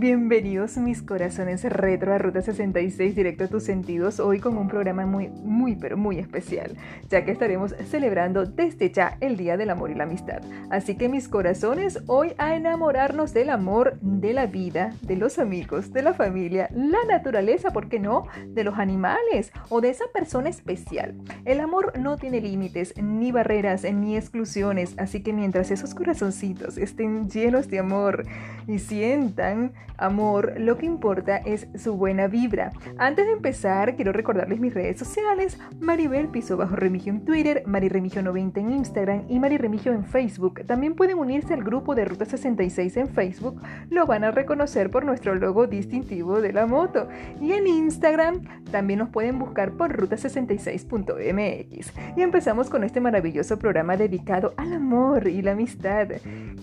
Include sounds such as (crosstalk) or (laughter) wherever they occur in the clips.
Bienvenidos mis corazones retro a Ruta 66 directo a tus sentidos, hoy con un programa muy, muy, pero muy especial, ya que estaremos celebrando desde ya el Día del Amor y la Amistad. Así que mis corazones, hoy a enamorarnos del amor, de la vida, de los amigos, de la familia, la naturaleza, ¿por qué no? De los animales o de esa persona especial. El amor no tiene límites, ni barreras, ni exclusiones, así que mientras esos corazoncitos estén llenos de amor y sientan amor, lo que importa es su buena vibra. Antes de empezar, quiero recordarles mis redes sociales, Maribel Piso Bajo Remigio en Twitter, Remigio 90 en Instagram y Remigio en Facebook. También pueden unirse al grupo de Ruta 66 en Facebook, lo van a reconocer por nuestro logo distintivo de la moto. Y en Instagram también nos pueden buscar por ruta66.mx. Y empezamos con este maravilloso programa dedicado al amor y la amistad.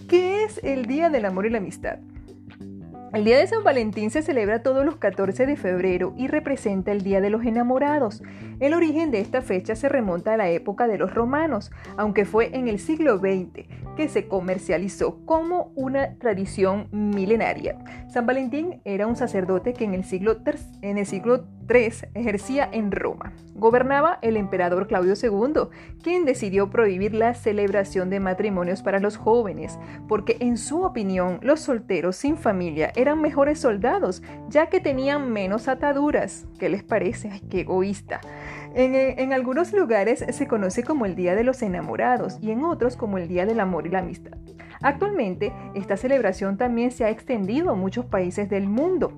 ¿Qué es el Día del Amor y la Amistad? El Día de San Valentín se celebra todos los 14 de febrero y representa el Día de los Enamorados. El origen de esta fecha se remonta a la época de los romanos, aunque fue en el siglo XX que se comercializó como una tradición milenaria. San Valentín era un sacerdote que en el siglo, III ejercía en Roma. Gobernaba el emperador Claudio II, quien decidió prohibir la celebración de matrimonios para los jóvenes, porque en su opinión los solteros sin familia eran mejores soldados, ya que tenían menos ataduras. ¿Qué les parece? ¡Ay, qué egoísta! En, algunos lugares se conoce como el Día de los Enamorados y en otros como el Día del Amor y la Amistad. Actualmente, esta celebración también se ha extendido a muchos países del mundo.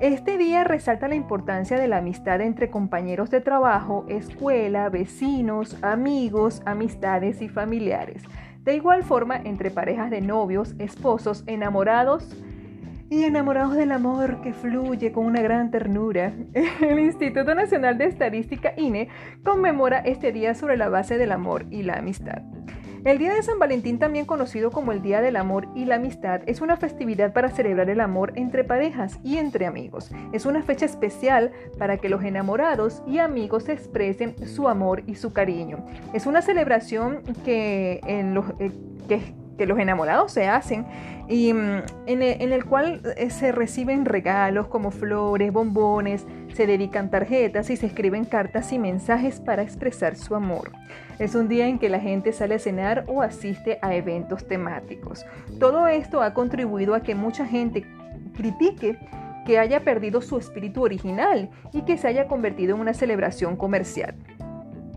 Este día resalta la importancia de la amistad entre compañeros de trabajo, escuela, vecinos, amigos, amistades y familiares. De igual forma, entre parejas de novios, esposos, enamorados, y enamorados del amor que fluye con una gran ternura, (laughs) el Instituto Nacional de Estadística INE conmemora este día sobre la base del amor y la amistad. El Día de San Valentín, también conocido como el Día del Amor y la Amistad, es una festividad para celebrar el amor entre parejas y entre amigos. Es una fecha especial para que los enamorados y amigos expresen su amor y su cariño. Es una celebración que, en los, eh, que los enamorados se hacen y mm, en el, cual eh, se reciben regalos como flores, bombones, se dedican tarjetas y se escriben cartas y mensajes para expresar su amor. Es un día en que la gente sale a cenar o asiste a eventos temáticos. Todo esto ha contribuido a que mucha gente critique que haya perdido su espíritu original y que se haya convertido en una celebración comercial.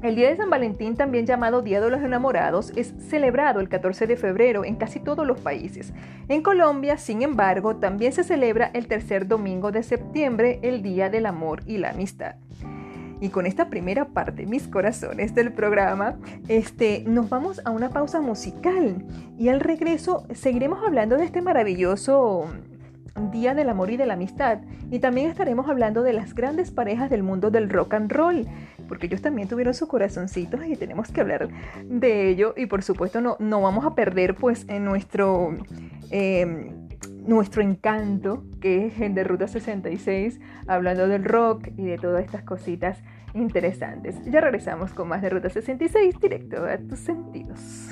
El Día de San Valentín, también llamado Día de los Enamorados, es celebrado el 14 de febrero en casi todos los países. En Colombia, sin embargo, también se celebra el tercer domingo de septiembre, el Día del Amor y la Amistad. Y con esta primera parte, mis corazones del programa, este, nos vamos a una pausa musical y al regreso seguiremos hablando de este maravilloso Día del Amor y de la Amistad. Y también estaremos hablando de las grandes parejas del mundo del rock and roll, porque ellos también tuvieron sus corazoncitos y tenemos que hablar de ello. Y por supuesto no, no vamos a perder pues en nuestro... Em, nuestro encanto, que es el de Ruta 66, hablando del rock y de todas estas cositas interesantes. Ya regresamos con más de Ruta 66, directo a tus sentidos.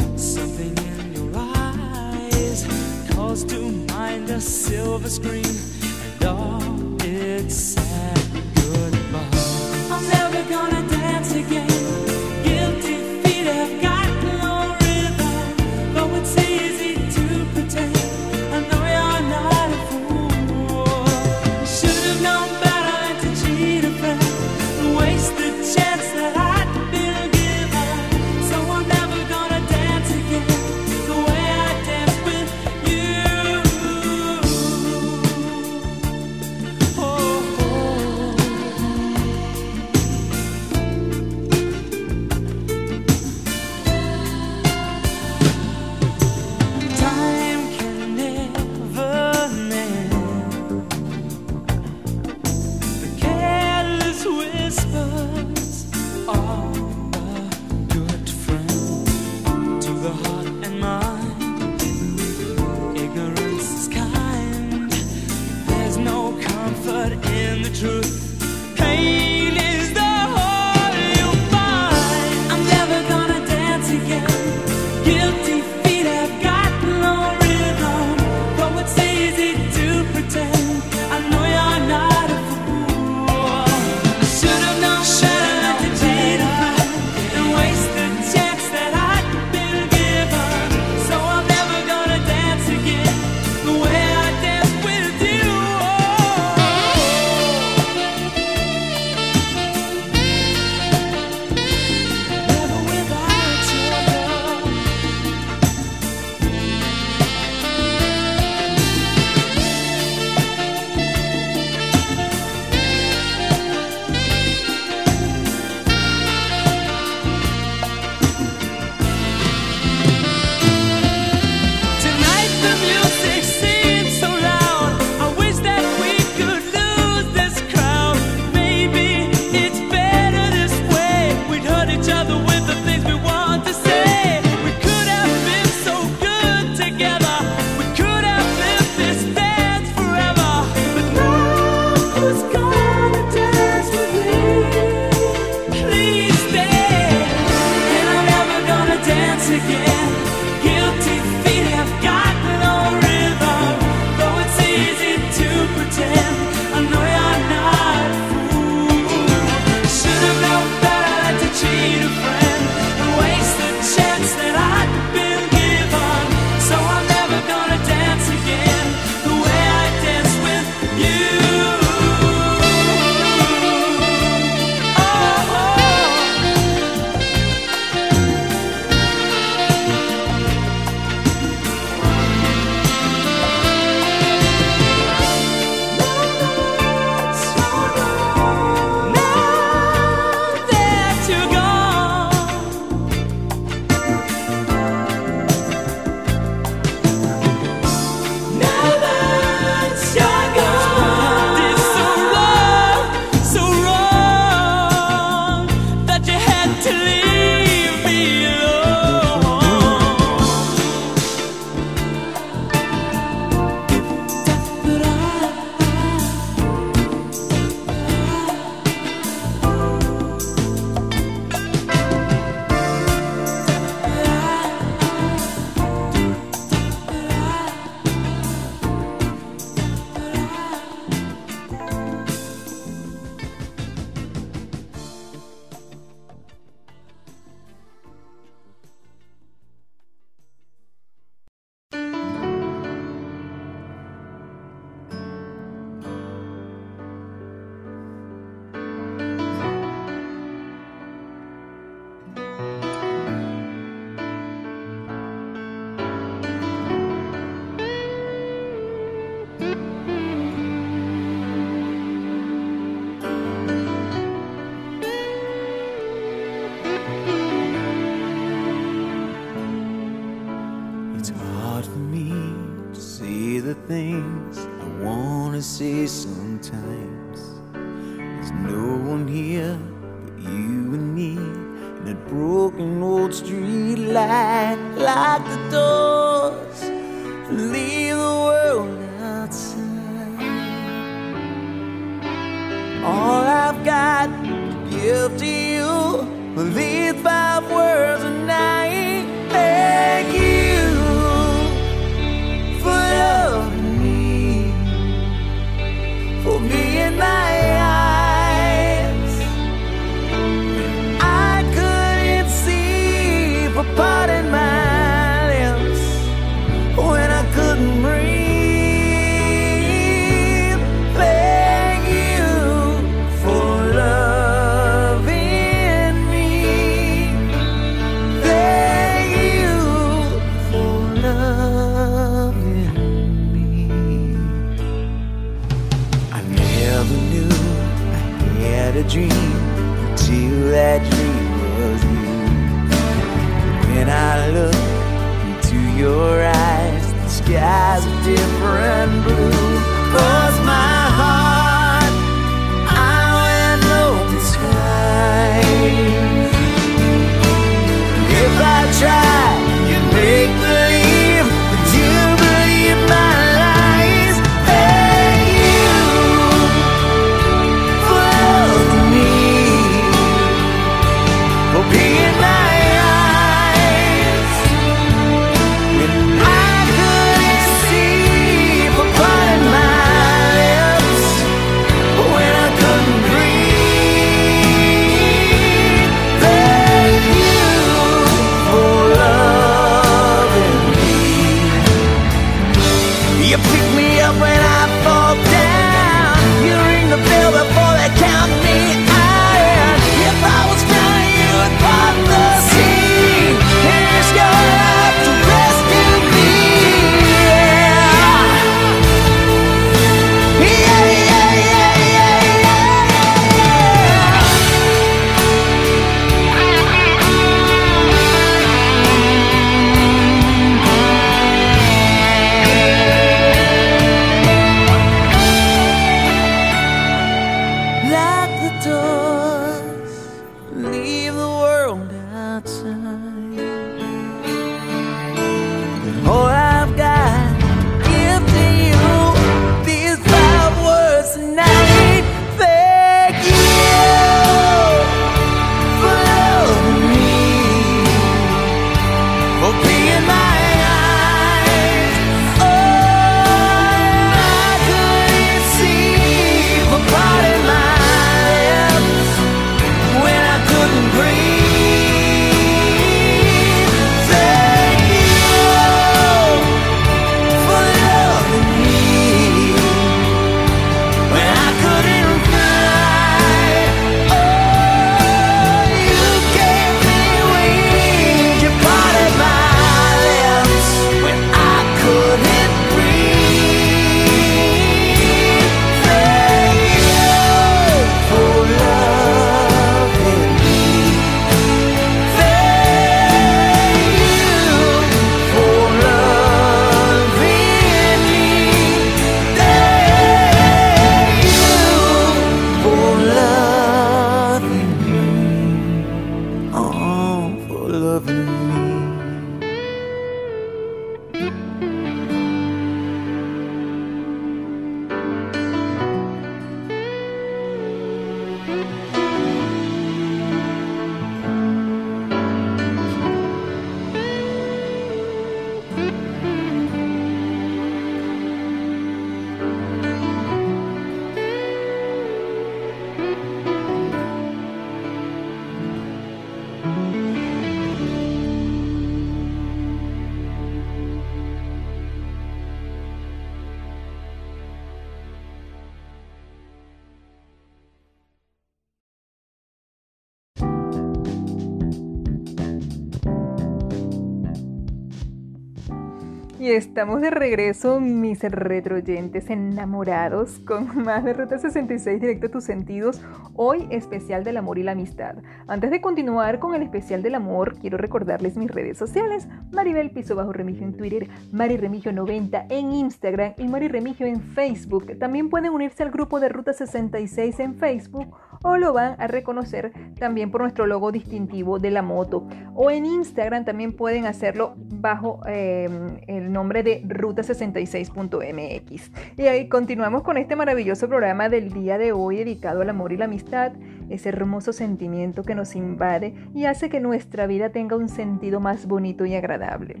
Estamos de regreso, mis retroyentes enamorados, con más de Ruta 66 directo a tus sentidos, hoy especial del amor y la amistad. Antes de continuar con el especial del amor, quiero recordarles mis redes sociales, Maribel Piso Bajo Remigio en Twitter, Mari Remigio 90 en Instagram y Mari Remigio en Facebook. También pueden unirse al grupo de Ruta 66 en Facebook o lo van a reconocer también por nuestro logo distintivo de la moto. O en Instagram también pueden hacerlo bajo eh, el nombre de ruta66.mx. Y ahí continuamos con este maravilloso programa del día de hoy dedicado al amor y la amistad, ese hermoso sentimiento que nos invade y hace que nuestra vida tenga un sentido más bonito y agradable.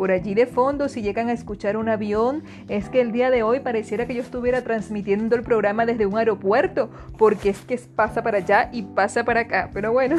Por allí de fondo, si llegan a escuchar un avión, es que el día de hoy pareciera que yo estuviera transmitiendo el programa desde un aeropuerto, porque es que pasa para allá y pasa para acá. Pero bueno,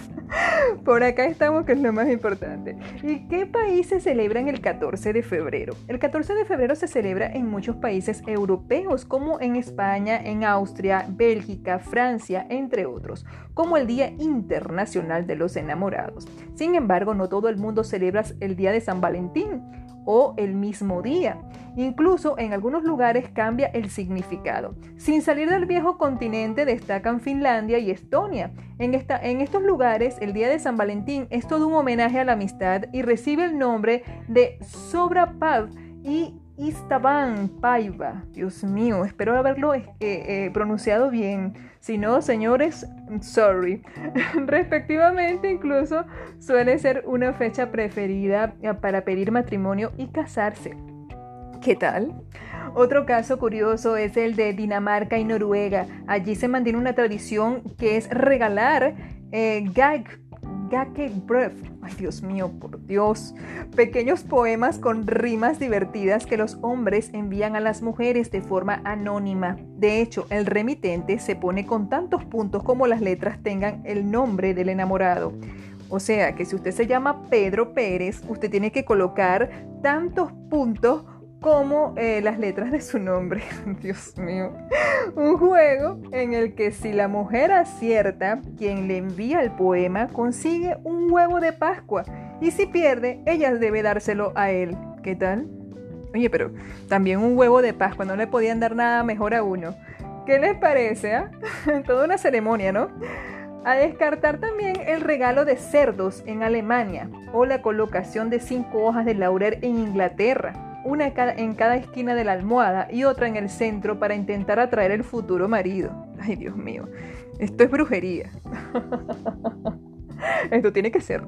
(laughs) por acá estamos, que es lo más importante. ¿Y qué países celebran el 14 de febrero? El 14 de febrero se celebra en muchos países europeos, como en España, en Austria, Bélgica, Francia, entre otros, como el Día Internacional de los Enamorados. Sin embargo, no todo el mundo celebra el Día de San Valentín o el mismo día. Incluso en algunos lugares cambia el significado. Sin salir del viejo continente destacan Finlandia y Estonia. En, estos lugares el Día de San Valentín es todo un homenaje a la amistad y recibe el nombre de Sobrapav y Istaban Paiva. Dios mío, espero haberlo eh, eh, pronunciado bien. Si no, señores, sorry. (laughs) Respectivamente, incluso suele ser una fecha preferida eh, para pedir matrimonio y casarse. ¿Qué tal? Otro caso curioso es el de Dinamarca y Noruega. Allí se mantiene una tradición que es regalar gag ay Dios mío, por Dios, pequeños poemas con rimas divertidas que los hombres envían a las mujeres de forma anónima. De hecho, el remitente se pone con tantos puntos como las letras tengan el nombre del enamorado. O sea que si usted se llama Pedro Pérez, usted tiene que colocar tantos puntos como eh, las letras de su nombre. (laughs) Dios mío. Un juego en el que si la mujer acierta, quien le envía el poema consigue un huevo de Pascua. Y si pierde, ella debe dárselo a él. ¿Qué tal? Oye, pero también un huevo de Pascua, no le podían dar nada mejor a uno. ¿Qué les parece? Ah? (laughs) Toda una ceremonia, ¿no? A descartar también el regalo de cerdos en Alemania o la colocación de cinco hojas de laurel en Inglaterra una en cada esquina de la almohada y otra en el centro para intentar atraer el futuro marido. Ay, Dios mío, esto es brujería. (laughs) Esto tiene que ser.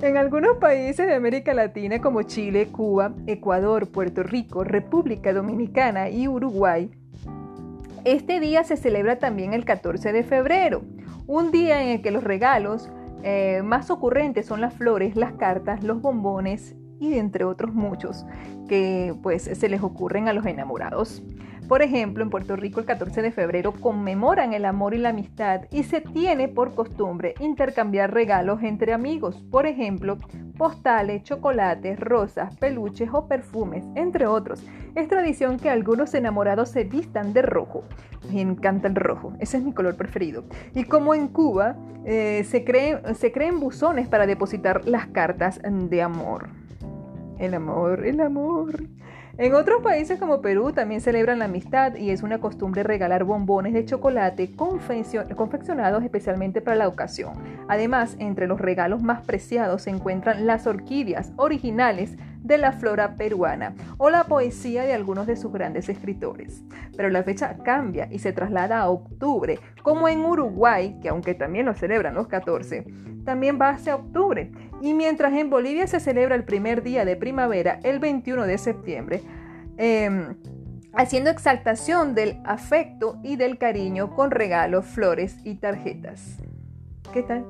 En algunos países de América Latina como Chile, Cuba, Ecuador, Puerto Rico, República Dominicana y Uruguay, este día se celebra también el 14 de febrero, un día en el que los regalos eh, más ocurrentes son las flores, las cartas, los bombones y entre otros muchos que pues se les ocurren a los enamorados. Por ejemplo, en Puerto Rico el 14 de febrero conmemoran el amor y la amistad y se tiene por costumbre intercambiar regalos entre amigos. Por ejemplo, postales, chocolates, rosas, peluches o perfumes, entre otros. Es tradición que algunos enamorados se vistan de rojo. Me encanta el rojo, ese es mi color preferido. Y como en Cuba, eh, se, se creen buzones para depositar las cartas de amor. El amor, el amor. En otros países como Perú también celebran la amistad y es una costumbre regalar bombones de chocolate confeccionados especialmente para la ocasión. Además, entre los regalos más preciados se encuentran las orquídeas originales de la flora peruana o la poesía de algunos de sus grandes escritores. Pero la fecha cambia y se traslada a octubre, como en Uruguay, que aunque también lo celebran los 14, también va hacia octubre y mientras en Bolivia se celebra el primer día de primavera, el 21 de septiembre, em, haciendo exaltación del afecto y del cariño con regalos, flores y tarjetas. ¿Qué tal?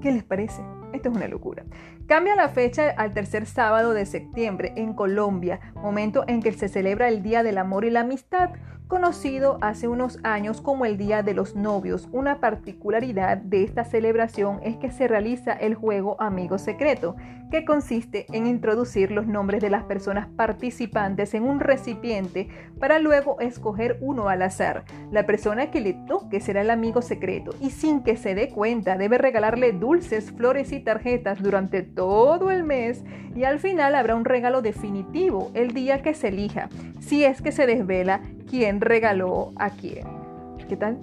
¿Qué les parece? Esto es una locura. Cambia la fecha al tercer sábado de septiembre en Colombia, momento en que se celebra el Día del Amor y la Amistad, conocido hace unos años como el Día de los Novios. Una particularidad de esta celebración es que se realiza el juego Amigo Secreto, que consiste en introducir los nombres de las personas participantes en un recipiente para luego escoger uno al azar. La persona que le toque será el amigo secreto y sin que se dé cuenta debe regalarle dulces, flores y tarjetas durante todo el mes y al final habrá un regalo definitivo el día que se elija, si es que se desvela quién regaló a quién. ¿Qué tal?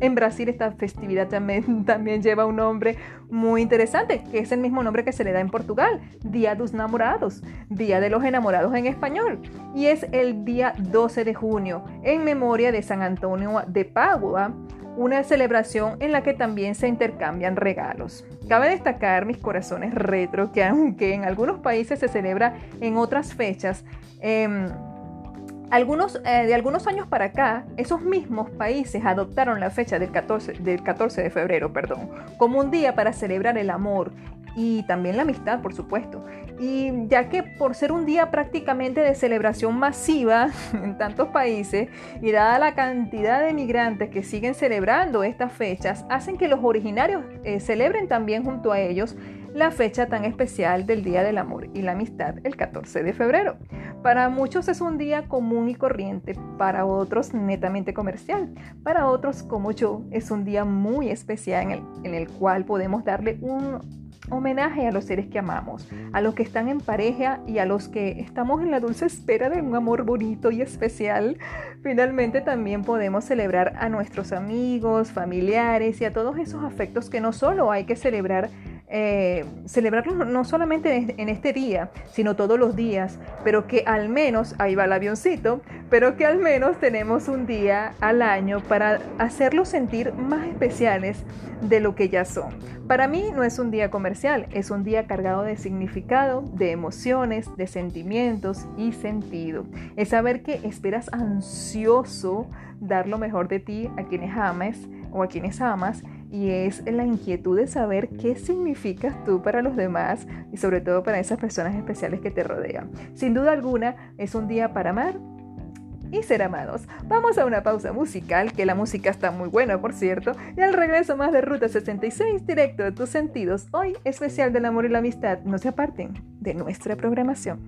En Brasil esta festividad (laughs) también, lleva un nombre muy interesante, que es el mismo nombre que se le da en Portugal, Día dos Namorados, Día de los Enamorados en español, y es el día 12 de junio, en memoria de San Antonio de Padua, una celebración en la que también se intercambian regalos. Cabe destacar, mis corazones retro, que aunque en algunos países se celebra en otras fechas, eh, eh, de algunos años para acá, esos mismos países adoptaron la fecha del 14, del 14 de febrero perdón, como un día para celebrar el amor y también la amistad, por supuesto. Y ya que por ser un día prácticamente de celebración masiva (laughs) en tantos países y dada la cantidad de migrantes que siguen celebrando estas fechas, hacen que los originarios eh, celebren también junto a ellos la fecha tan especial del Día del Amor y la Amistad, el 14 de febrero. Para muchos es un día común y corriente, para otros netamente comercial, para otros como yo es un día muy especial en el, en el cual podemos darle un homenaje a los seres que amamos, a los que están en pareja y a los que estamos en la dulce espera de un amor bonito y especial. Finalmente también podemos celebrar a nuestros amigos, familiares y a todos esos afectos que no solo hay que celebrar eh, celebrarlo no solamente en este día, sino todos los días, pero que al menos, ahí va el avioncito, pero que al menos tenemos un día al año para hacerlos sentir más especiales de lo que ya son. Para mí no es un día comercial, es un día cargado de significado, de emociones, de sentimientos y sentido. Es saber que esperas ansioso dar lo mejor de ti a quienes ames o a quienes amas y es la inquietud de saber qué significas tú para los demás y sobre todo para esas personas especiales que te rodean. Sin duda alguna es un día para amar y ser amados. Vamos a una pausa musical, que la música está muy buena, por cierto, y al regreso más de Ruta 66, directo de tus sentidos, hoy especial del amor y la amistad. No se aparten de nuestra programación.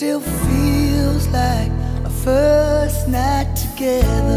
Still feels like a first night together.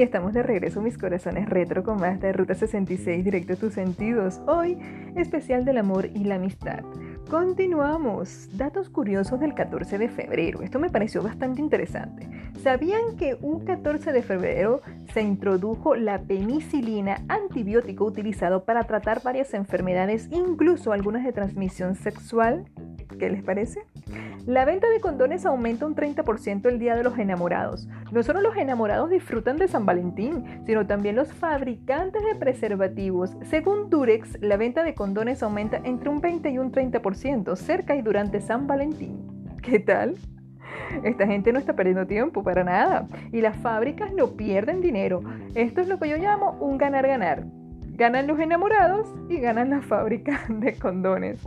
Y estamos de regreso, mis corazones retro, con más de Ruta 66, directo a tus sentidos. Hoy, especial del amor y la amistad. Continuamos. Datos curiosos del 14 de febrero. Esto me pareció bastante interesante. ¿Sabían que un 14 de febrero se introdujo la penicilina, antibiótico utilizado para tratar varias enfermedades, incluso algunas de transmisión sexual? ¿Qué les parece? La venta de condones aumenta un 30% el día de los enamorados. No solo los enamorados disfrutan de San Valentín, sino también los fabricantes de preservativos. Según Durex, la venta de condones aumenta entre un 20 y un 30% cerca y durante San Valentín. ¿Qué tal? Esta gente no está perdiendo tiempo para nada y las fábricas no pierden dinero. Esto es lo que yo llamo un ganar-ganar. Ganan los enamorados y ganan la fábrica (laughs) de condones.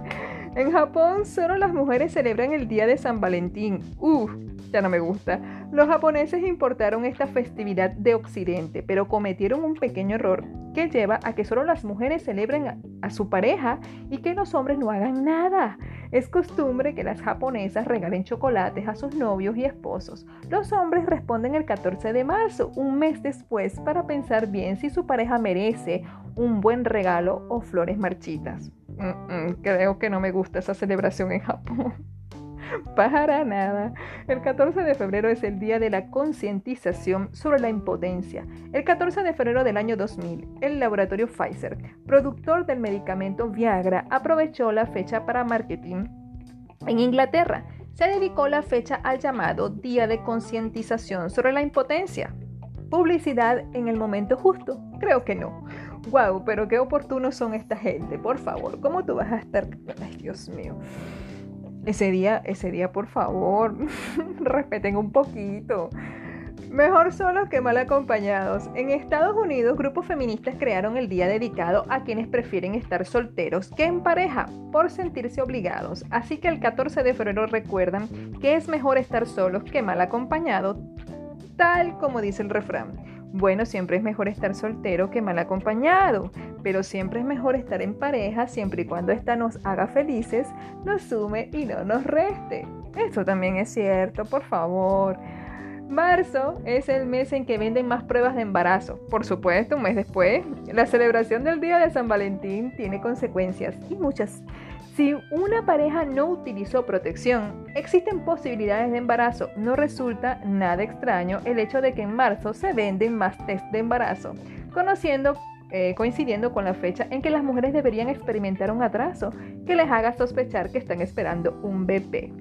En Japón solo las mujeres celebran el día de San Valentín. Uf, ya no me gusta. Los japoneses importaron esta festividad de Occidente, pero cometieron un pequeño error que lleva a que solo las mujeres celebren a, su pareja y que los hombres no hagan nada. Es costumbre que las japonesas regalen chocolates a sus novios y esposos. Los hombres responden el 14 de marzo, un mes después, para pensar bien si su pareja merece un buen regalo o flores marchitas. Creo que no me gusta esa celebración en Japón. (laughs) Para nada. El 14 de febrero es el día de la concientización sobre la impotencia. El 14 de febrero del año 2000, el laboratorio Pfizer, productor del medicamento Viagra, aprovechó la fecha para marketing. En Inglaterra, se dedicó la fecha al llamado Día de Concientización sobre la Impotencia. ¿Publicidad en el momento justo? Creo que no. Wow, pero qué oportunos son esta gente, por favor. ¿Cómo tú vas a estar? Ay, Dios mío. Ese día, ese día, por favor, (laughs) respeten un poquito. Mejor solos que mal acompañados. En Estados Unidos, grupos feministas crearon el día dedicado a quienes prefieren estar solteros que en pareja por sentirse obligados. Así que el 14 de febrero recuerdan que es mejor estar solos que mal acompañados, tal como dice el refrán. Bueno, siempre es mejor estar soltero que mal acompañado, pero siempre es mejor estar en pareja siempre y cuando ésta nos haga felices, nos sume y no nos reste. Esto también es cierto, por favor. Marzo es el mes en que venden más pruebas de embarazo. Por supuesto, un mes después, la celebración del Día de San Valentín tiene consecuencias y muchas. Si una pareja no utilizó protección, existen posibilidades de embarazo. No resulta nada extraño el hecho de que en marzo se venden más test de embarazo, eh, coincidiendo con la fecha en que las mujeres deberían experimentar un atraso que les haga sospechar que están esperando un bebé.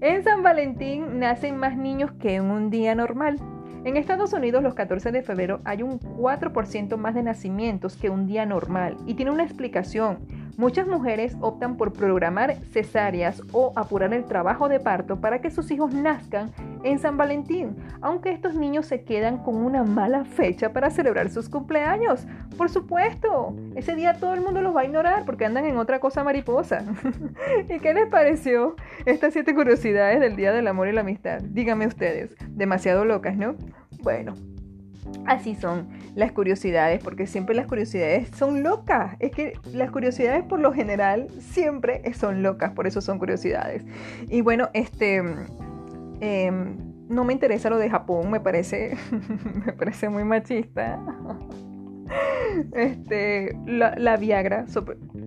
En San Valentín nacen más niños que en un día normal. En Estados Unidos los 14 de febrero hay un 4% más de nacimientos que un día normal y tiene una explicación Muchas mujeres optan por programar cesáreas o apurar el trabajo de parto para que sus hijos nazcan en San Valentín, aunque estos niños se quedan con una mala fecha para celebrar sus cumpleaños. Por supuesto, ese día todo el mundo los va a ignorar porque andan en otra cosa mariposa. (laughs) ¿Y qué les pareció estas siete curiosidades del Día del Amor y la Amistad? Díganme ustedes, demasiado locas, ¿no? Bueno, Así son las curiosidades, porque siempre las curiosidades son locas. Es que las curiosidades por lo general siempre son locas, por eso son curiosidades. Y bueno, este em, no me interesa lo de Japón, me parece, (laughs) me parece muy machista. (laughs) Este, la, Viagra,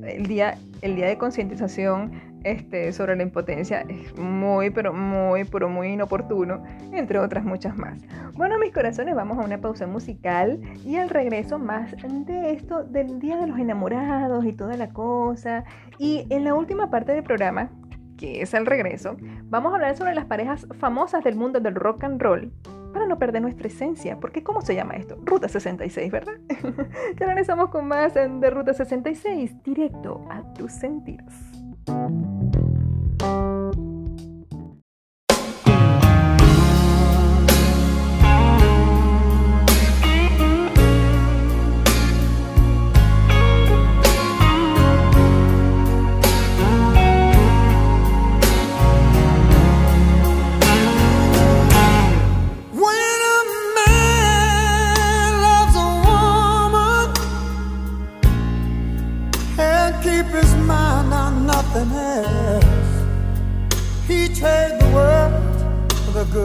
el día, el día de concientización este, sobre la impotencia es muy, pero muy, pero muy inoportuno, entre otras muchas más. Bueno, mis corazones, vamos a una pausa musical y al regreso más de esto del Día de los Enamorados y toda la cosa. Y en la última parte del programa, que es el regreso, vamos a hablar sobre las parejas famosas del mundo del rock and roll para no perder nuestra esencia, porque ¿cómo se llama esto? Ruta 66, ¿verdad? (laughs) ya regresamos con más de Ruta 66, directo a tus sentidos.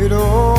it all.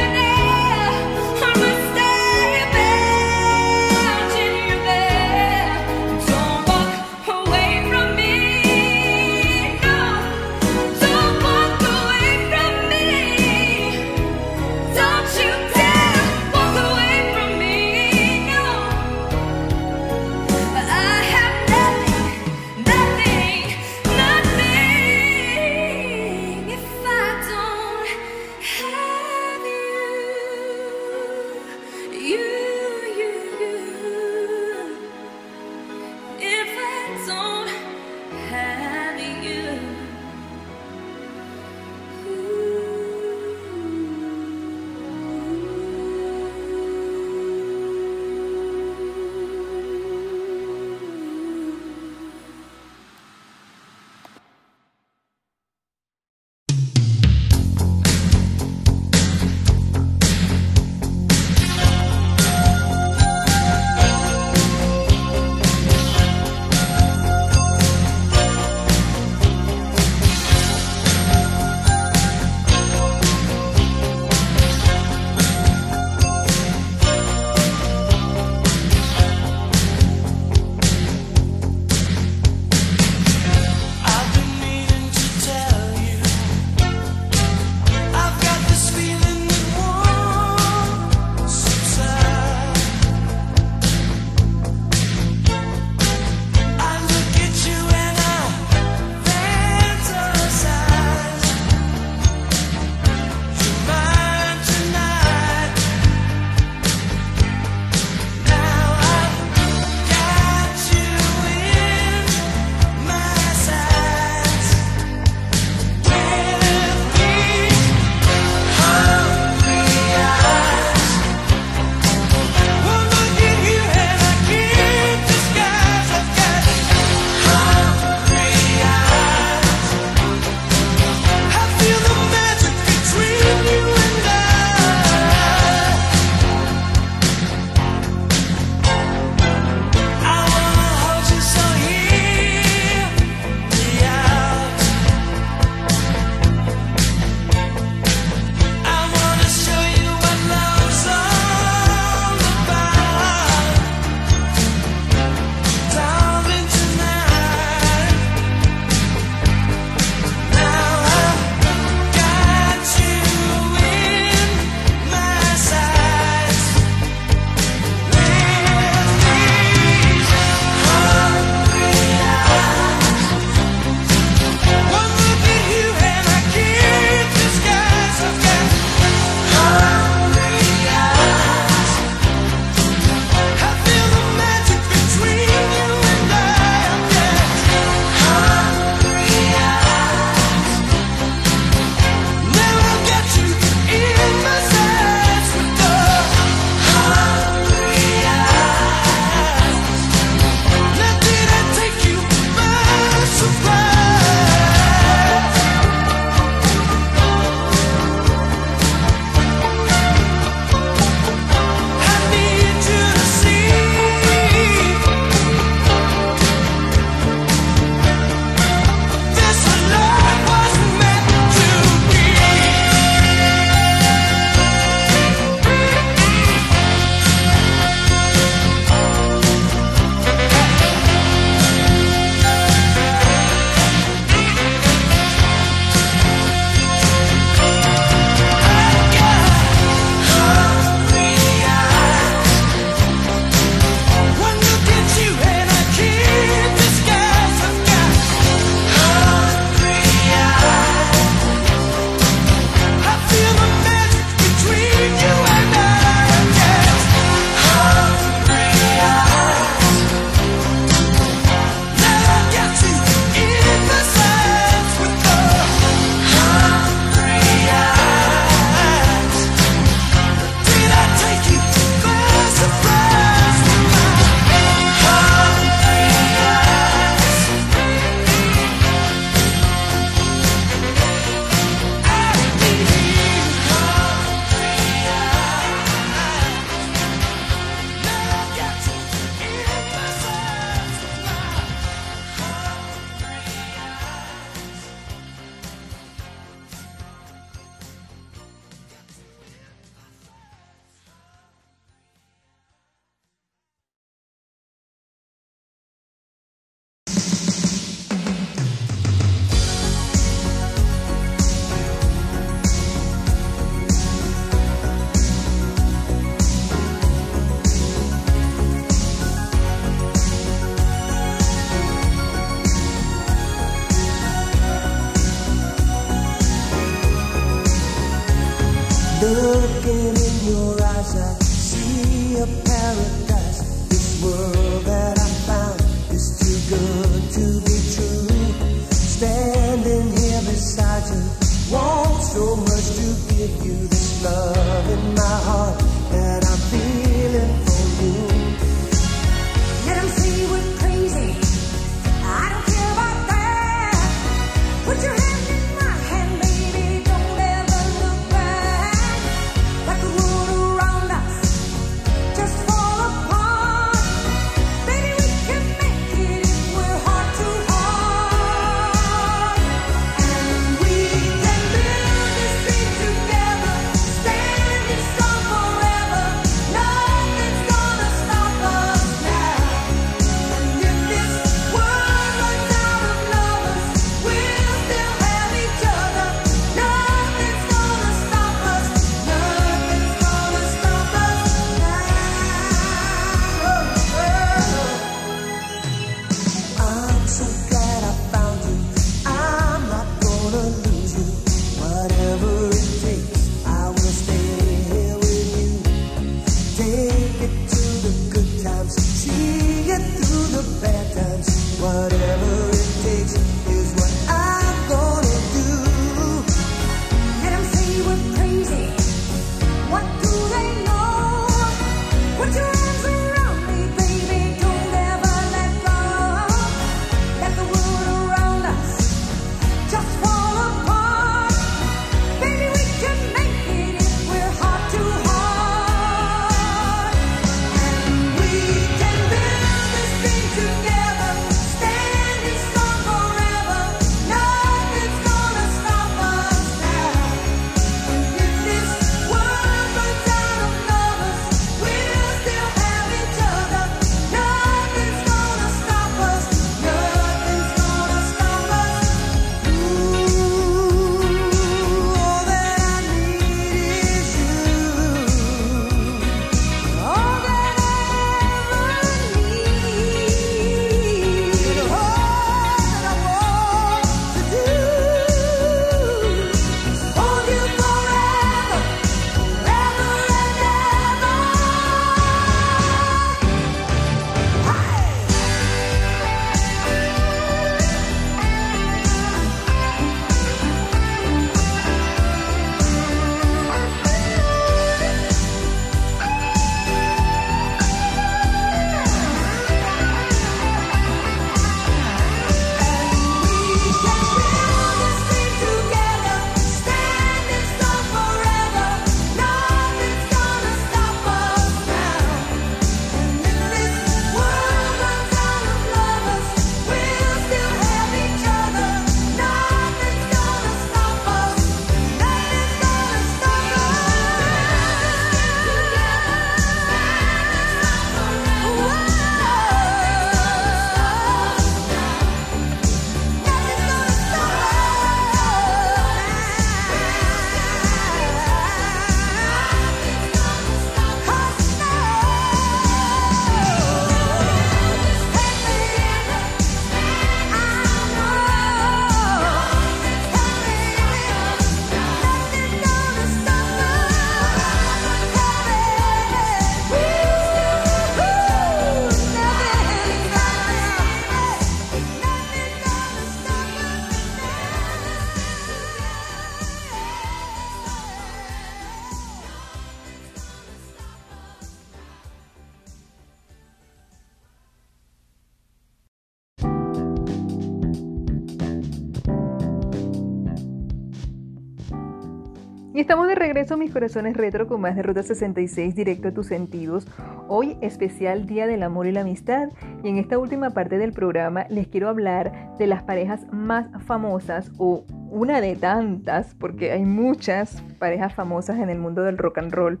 Regreso, mis corazones retro, con más de Ruta 66, directo a tus sentidos. Hoy, especial Día del Amor y la Amistad. Y en esta última parte del programa les quiero hablar de las parejas más famosas o una de tantas, porque hay muchas parejas famosas en el mundo del rock and roll.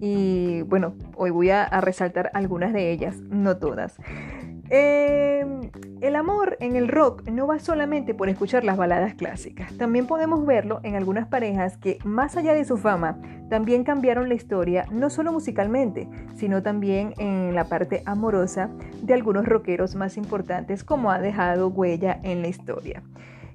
Y bueno, hoy voy a, a resaltar algunas de ellas, no todas. Eh, el amor en el rock no va solamente por escuchar las baladas clásicas, también podemos verlo en algunas parejas que, más allá de su fama, también cambiaron la historia, no solo musicalmente, sino también en la parte amorosa de algunos rockeros más importantes como ha dejado huella en la historia.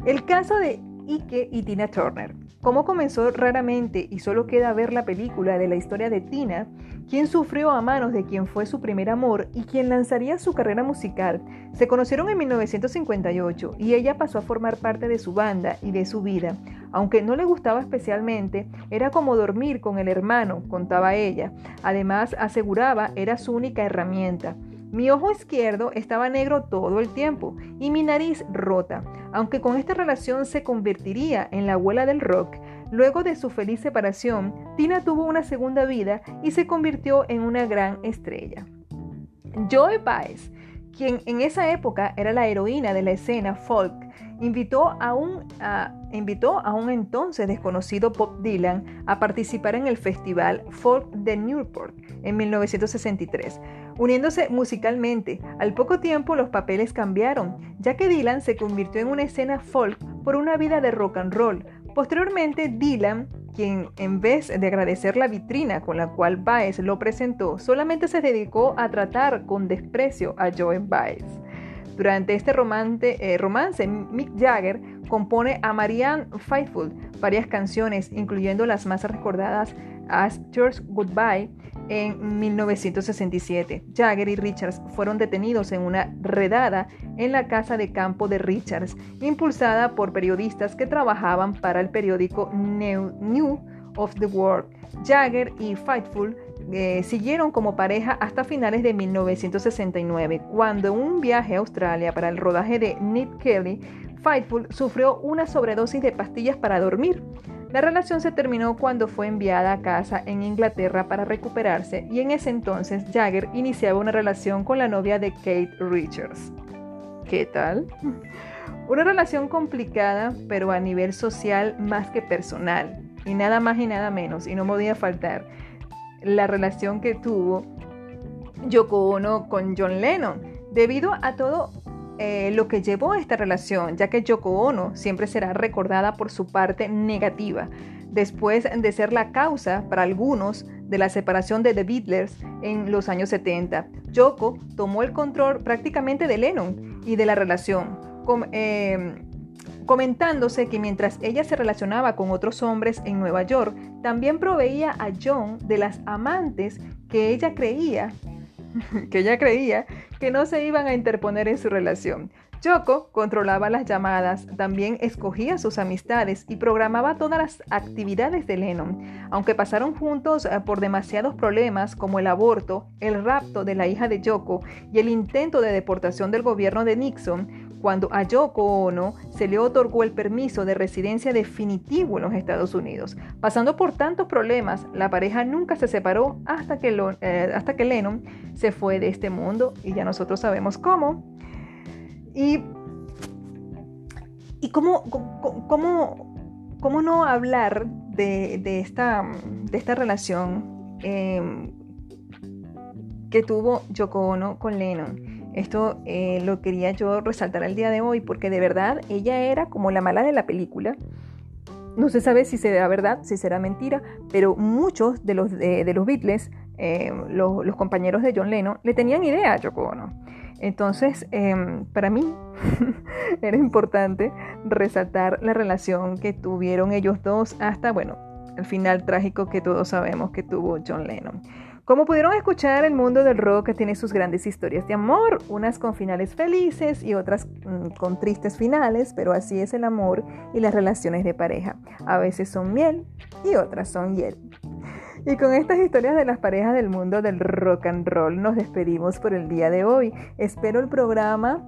El caso de Ike y Tina Turner. Como comenzó raramente y solo queda ver la película de la historia de Tina, quien sufrió a manos de quien fue su primer amor y quien lanzaría su carrera musical. Se conocieron en 1958 y ella pasó a formar parte de su banda y de su vida. Aunque no le gustaba especialmente, era como dormir con el hermano, contaba ella. Además, aseguraba era su única herramienta. Mi ojo izquierdo estaba negro todo el tiempo y mi nariz rota, aunque con esta relación se convertiría en la abuela del rock. Luego de su feliz separación, Tina tuvo una segunda vida y se convirtió en una gran estrella. Joe Baez, quien en esa época era la heroína de la escena folk, invitó a un, invitó a un entonces desconocido Bob Dylan a participar en el festival Folk de Newport en 1963, uniéndose musicalmente. Al poco tiempo los papeles cambiaron, ya que Dylan se convirtió en una escena folk por una vida de rock and roll. Posteriormente, Dylan, quien en vez de agradecer la vitrina con la cual Baez lo presentó, solamente se dedicó a tratar con desprecio a Joe Baez. Durante este romance, eh, romance, Mick Jagger compone a Marianne Faithfull varias canciones, incluyendo las más recordadas As Yours Goodbye en 1967. Jagger y Richards fueron detenidos en una redada en la casa de campo de Richards, impulsada por periodistas que trabajaban para el periódico New, of the World. Jagger y Fightful eh, siguieron como pareja hasta finales de 1969, cuando en un viaje a Australia para el rodaje de Nick Kelly, Fightful sufrió una sobredosis de pastillas para dormir. La relación se terminó cuando fue enviada a casa en Inglaterra para recuperarse y en ese entonces Jagger iniciaba una relación con la novia de Kate Richards. ¿Qué tal? (laughs) Una relación complicada, pero a nivel social más que personal. Y nada más y nada menos, y no podía faltar, la relación que tuvo Yoko Ono con John Lennon. Debido a todo eh, lo que llevó a esta relación, ya que Yoko Ono siempre será recordada por su parte negativa, después de ser la causa para algunos de la separación de The Beatles en los años 70. Yoko tomó el control prácticamente de Lennon y de la relación, eh, comentándose que mientras ella se relacionaba con otros hombres en Nueva York, también proveía a John de las amantes que ella creía (laughs) que ella creía que no se iban a interponer en su relación. Yoko controlaba las llamadas, también escogía sus amistades y programaba todas las actividades de Lennon. Aunque pasaron juntos eh, por demasiados problemas como el aborto, el rapto de la hija de Yoko y el intento de deportación del gobierno de Nixon, cuando a Yoko Ono se le otorgó el permiso de residencia definitivo en los Estados Unidos. Pasando por tantos problemas, la pareja nunca se separó hasta que, eh, hasta que Lennon se fue de este mundo y ya nosotros sabemos cómo. Y, y cómo, cómo, cómo no hablar de, de, esta, de esta relación eh, que tuvo Yoko Ono con Lennon. Esto eh, lo quería yo resaltar el día de hoy porque de verdad ella era como la mala de la película. No se sabe si será verdad, si será mentira, pero muchos de los, de, los Beatles, eh, los, compañeros de John Lennon, le tenían idea a Yoko Ono. Entonces, eh, para mí (laughs) era importante resaltar la relación que tuvieron ellos dos hasta, bueno, el final trágico que todos sabemos que tuvo John Lennon. Como pudieron escuchar, el mundo del rock tiene sus grandes historias de amor, unas con finales felices y otras mmm, con tristes finales, pero así es el amor y las relaciones de pareja. A veces son miel y otras son hiel. Y con estas historias de las parejas del mundo del rock and roll nos despedimos por el día de hoy. Espero el programa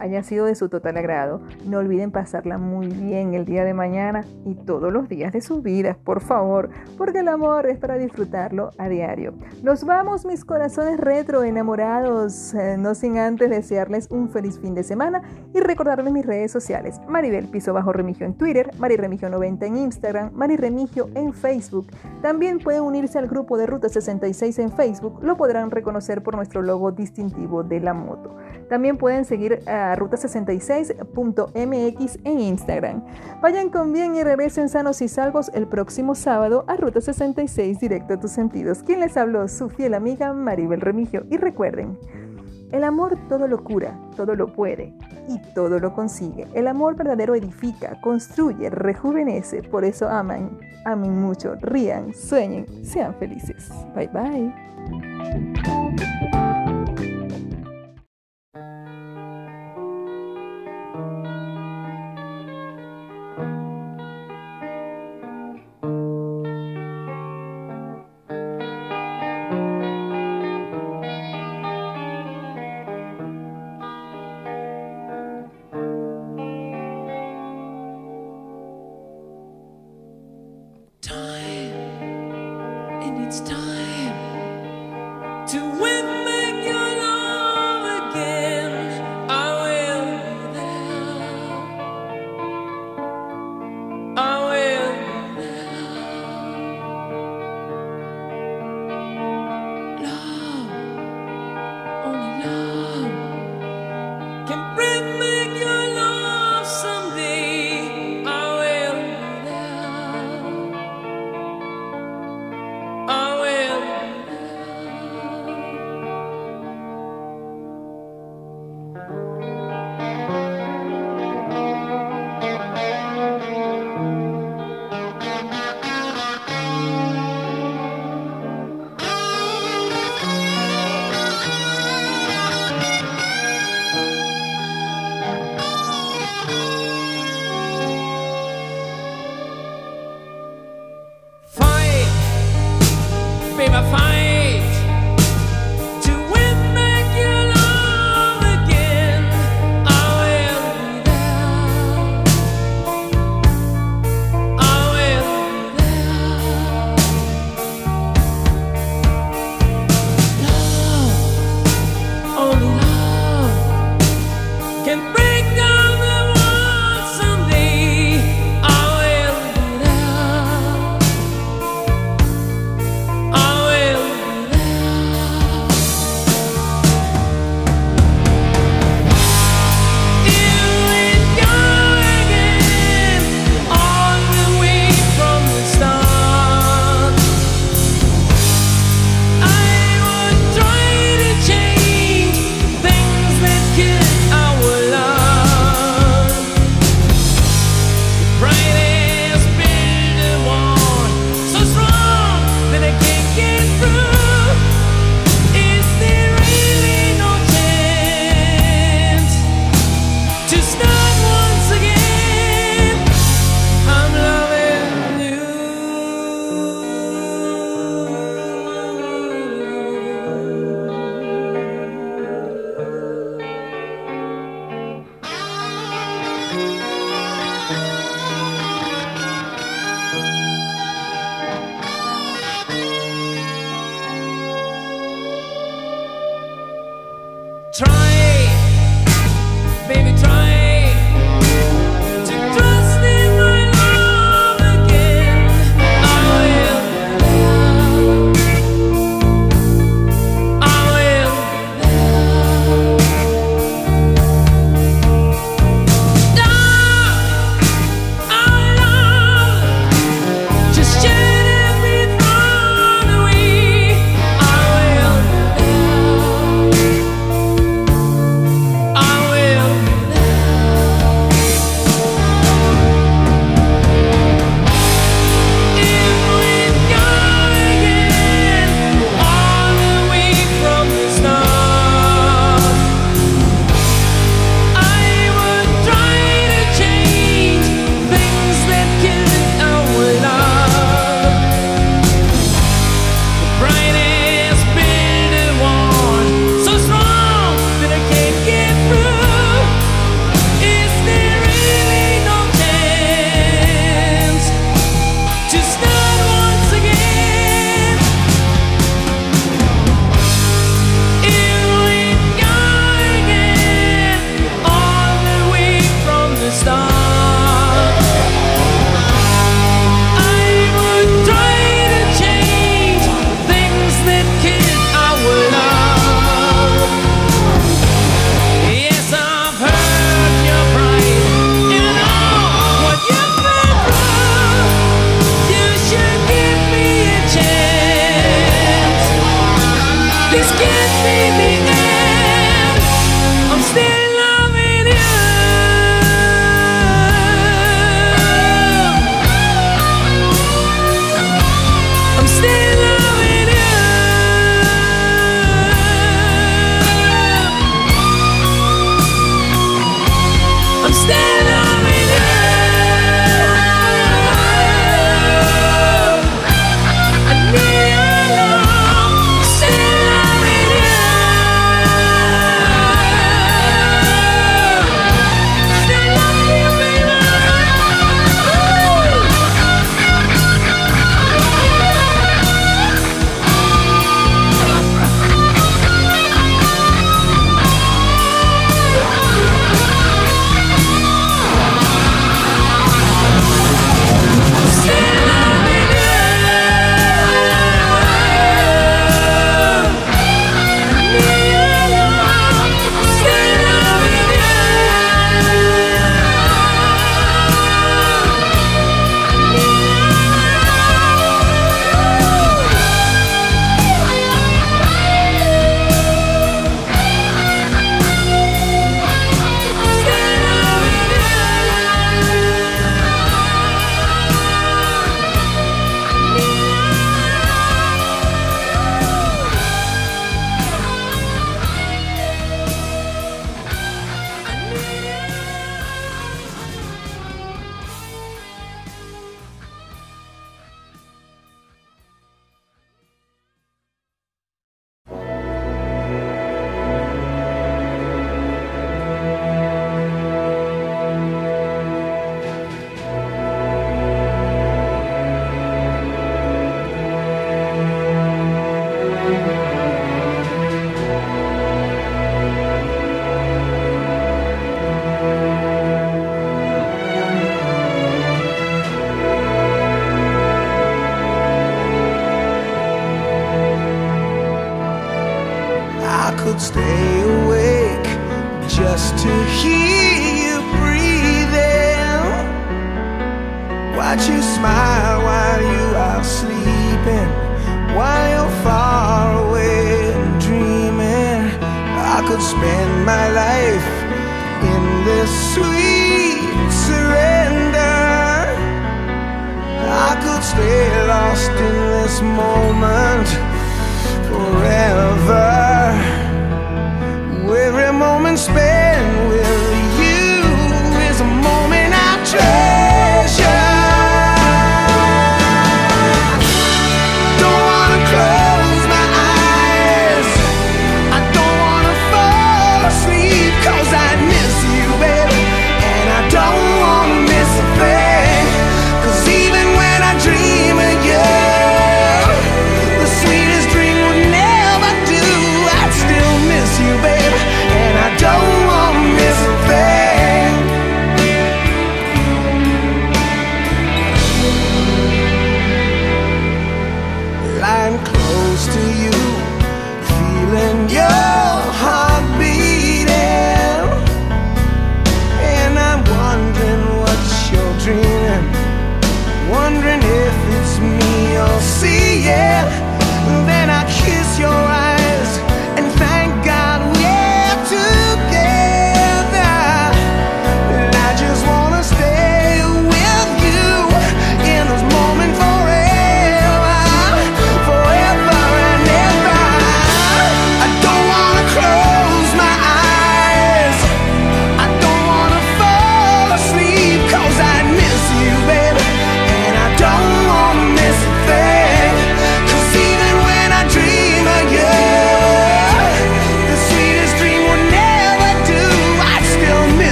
haya sido de su total agrado. No olviden pasarla muy bien el día de mañana y todos los días de sus vidas, por favor, porque el amor es para disfrutarlo a diario. Nos vamos, mis corazones retro enamorados, eh, no sin antes desearles un feliz fin de semana y recordarles mis redes sociales. Maribel Piso Bajo Remigio en Twitter, Remigio 90 en Instagram, Remigio en Facebook. También pueden unirse al grupo de Ruta 66 en Facebook, lo podrán reconocer por nuestro logo distintivo de la moto. También pueden seguir a ruta66.mx en Instagram. Vayan con bien y regresen sanos y salvos el próximo sábado a Ruta 66 directo a tus sentidos. Quien les habló, su fiel amiga Maribel Remigio. Y recuerden, el amor todo lo cura, todo lo puede y todo lo consigue. El amor verdadero edifica, construye, rejuvenece. Por eso aman, amen mucho, rían, sueñen, sean felices. Bye bye.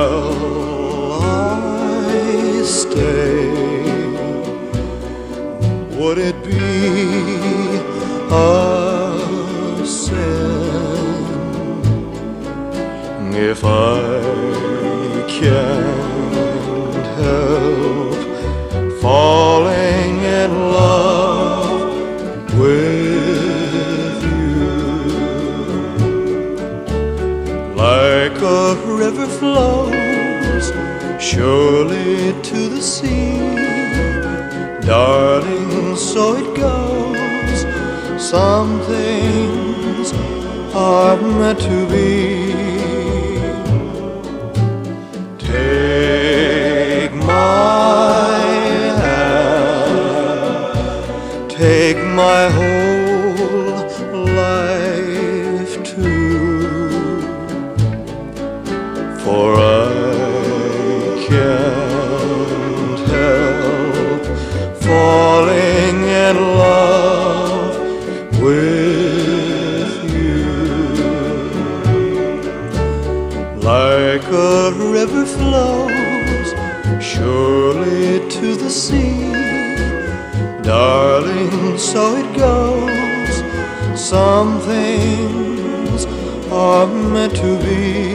shall I stay? Would it be a sin if I? surely to the sea. Darling, so it goes. Some things are meant to be. meant to be.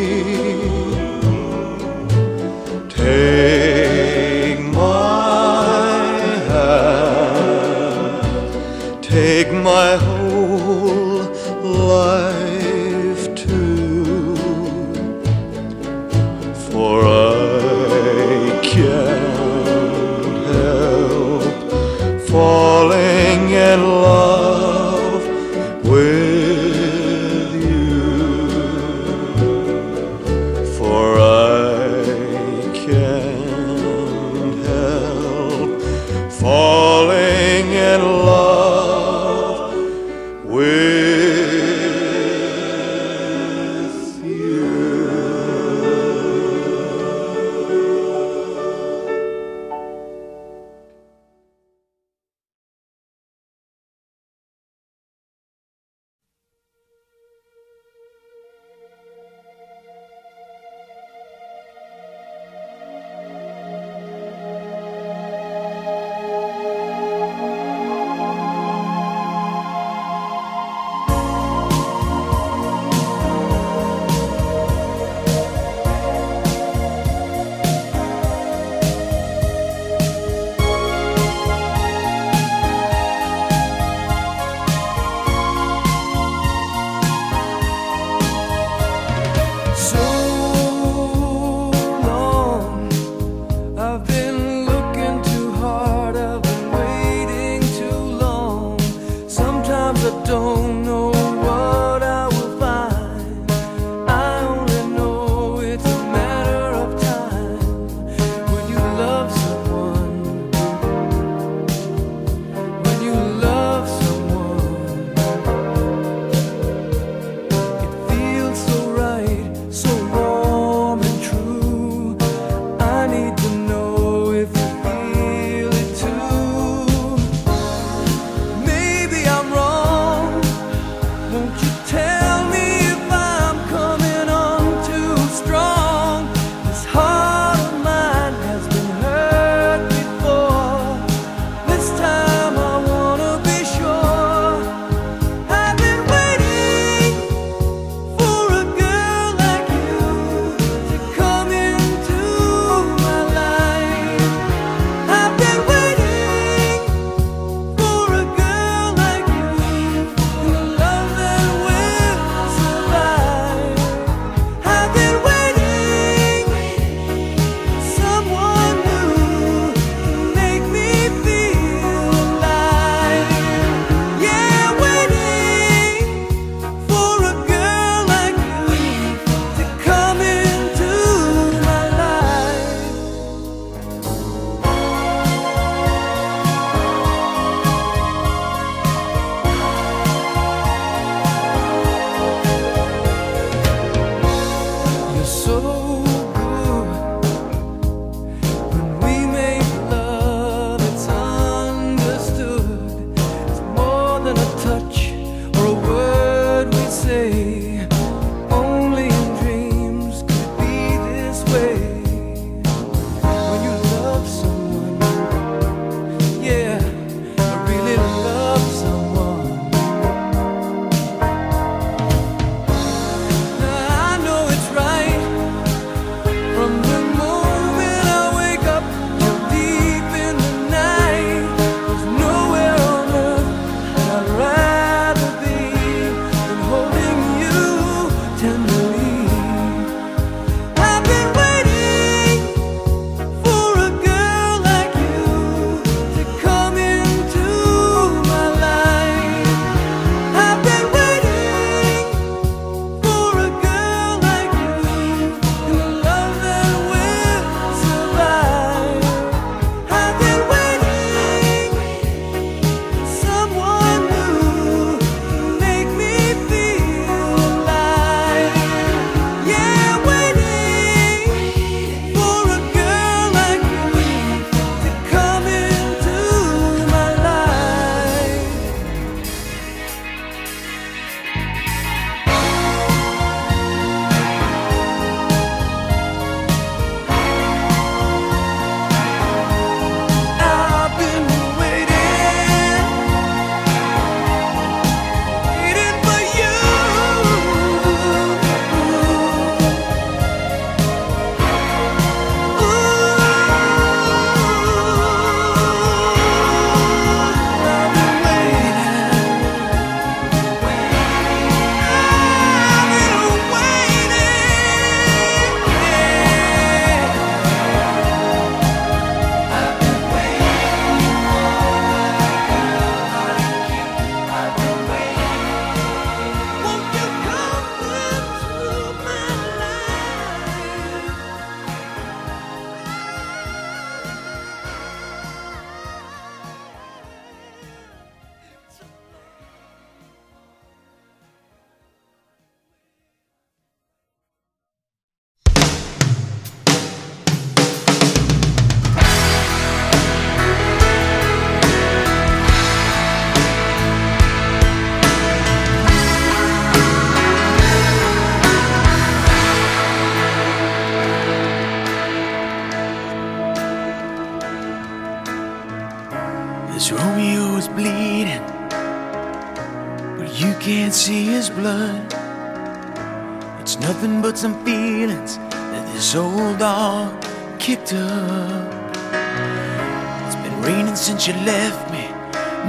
you left me.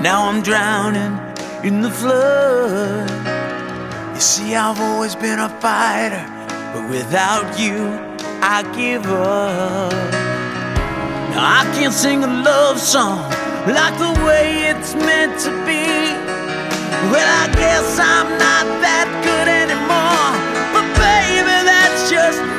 Now I'm drowning in the flood. You see, I've always been a fighter, but without you, I give up. Now I can't sing a love song like the way it's meant to be. Well, I guess I'm not that good anymore, but baby, that's just.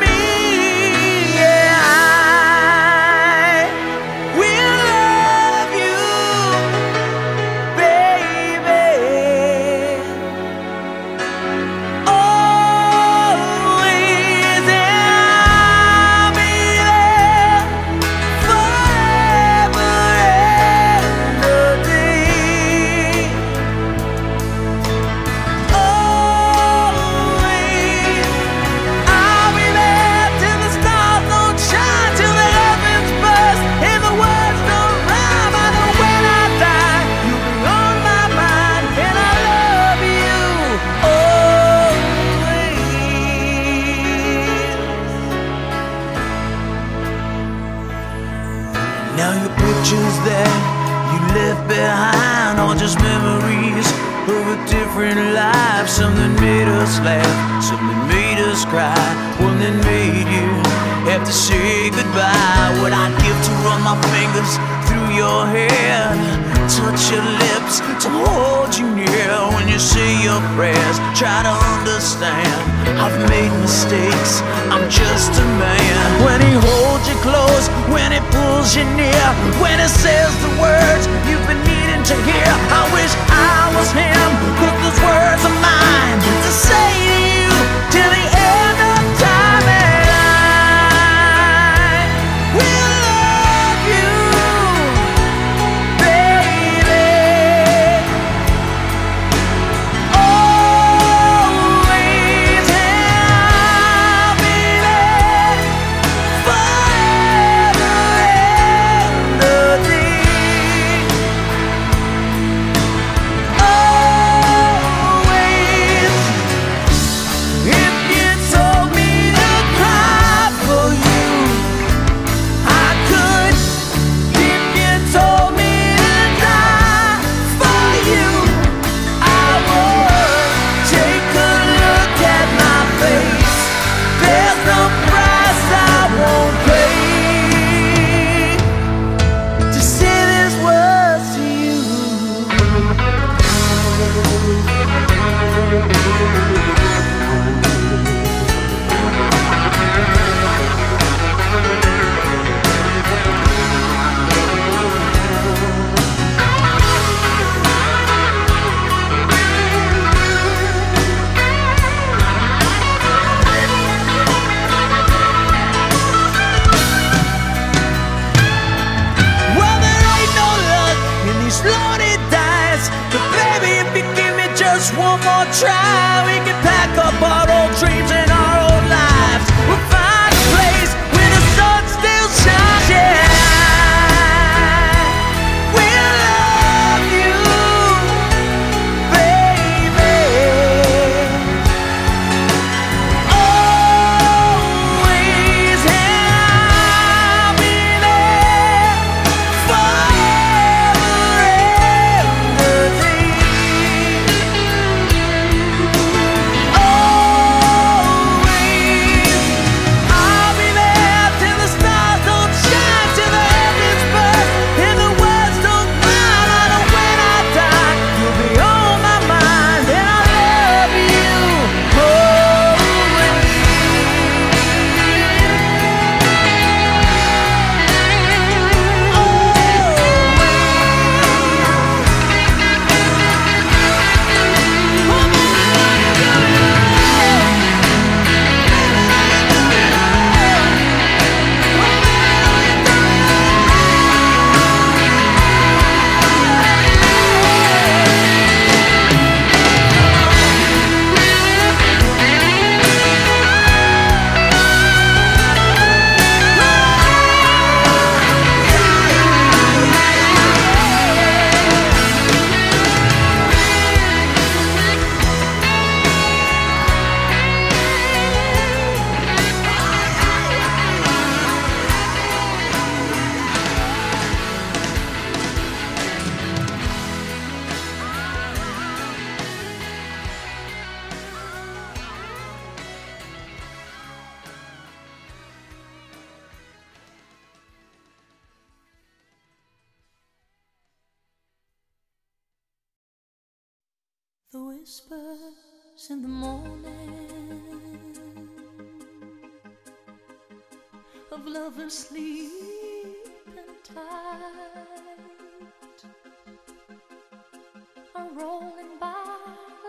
The whispers in the morning Of lovers sleeping tight. Are rolling by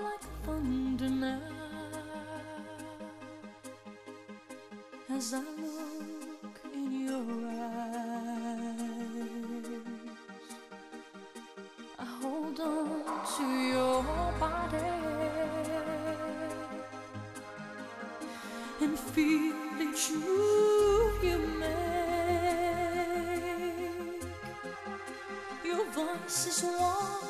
like thunder now As I look 是说我。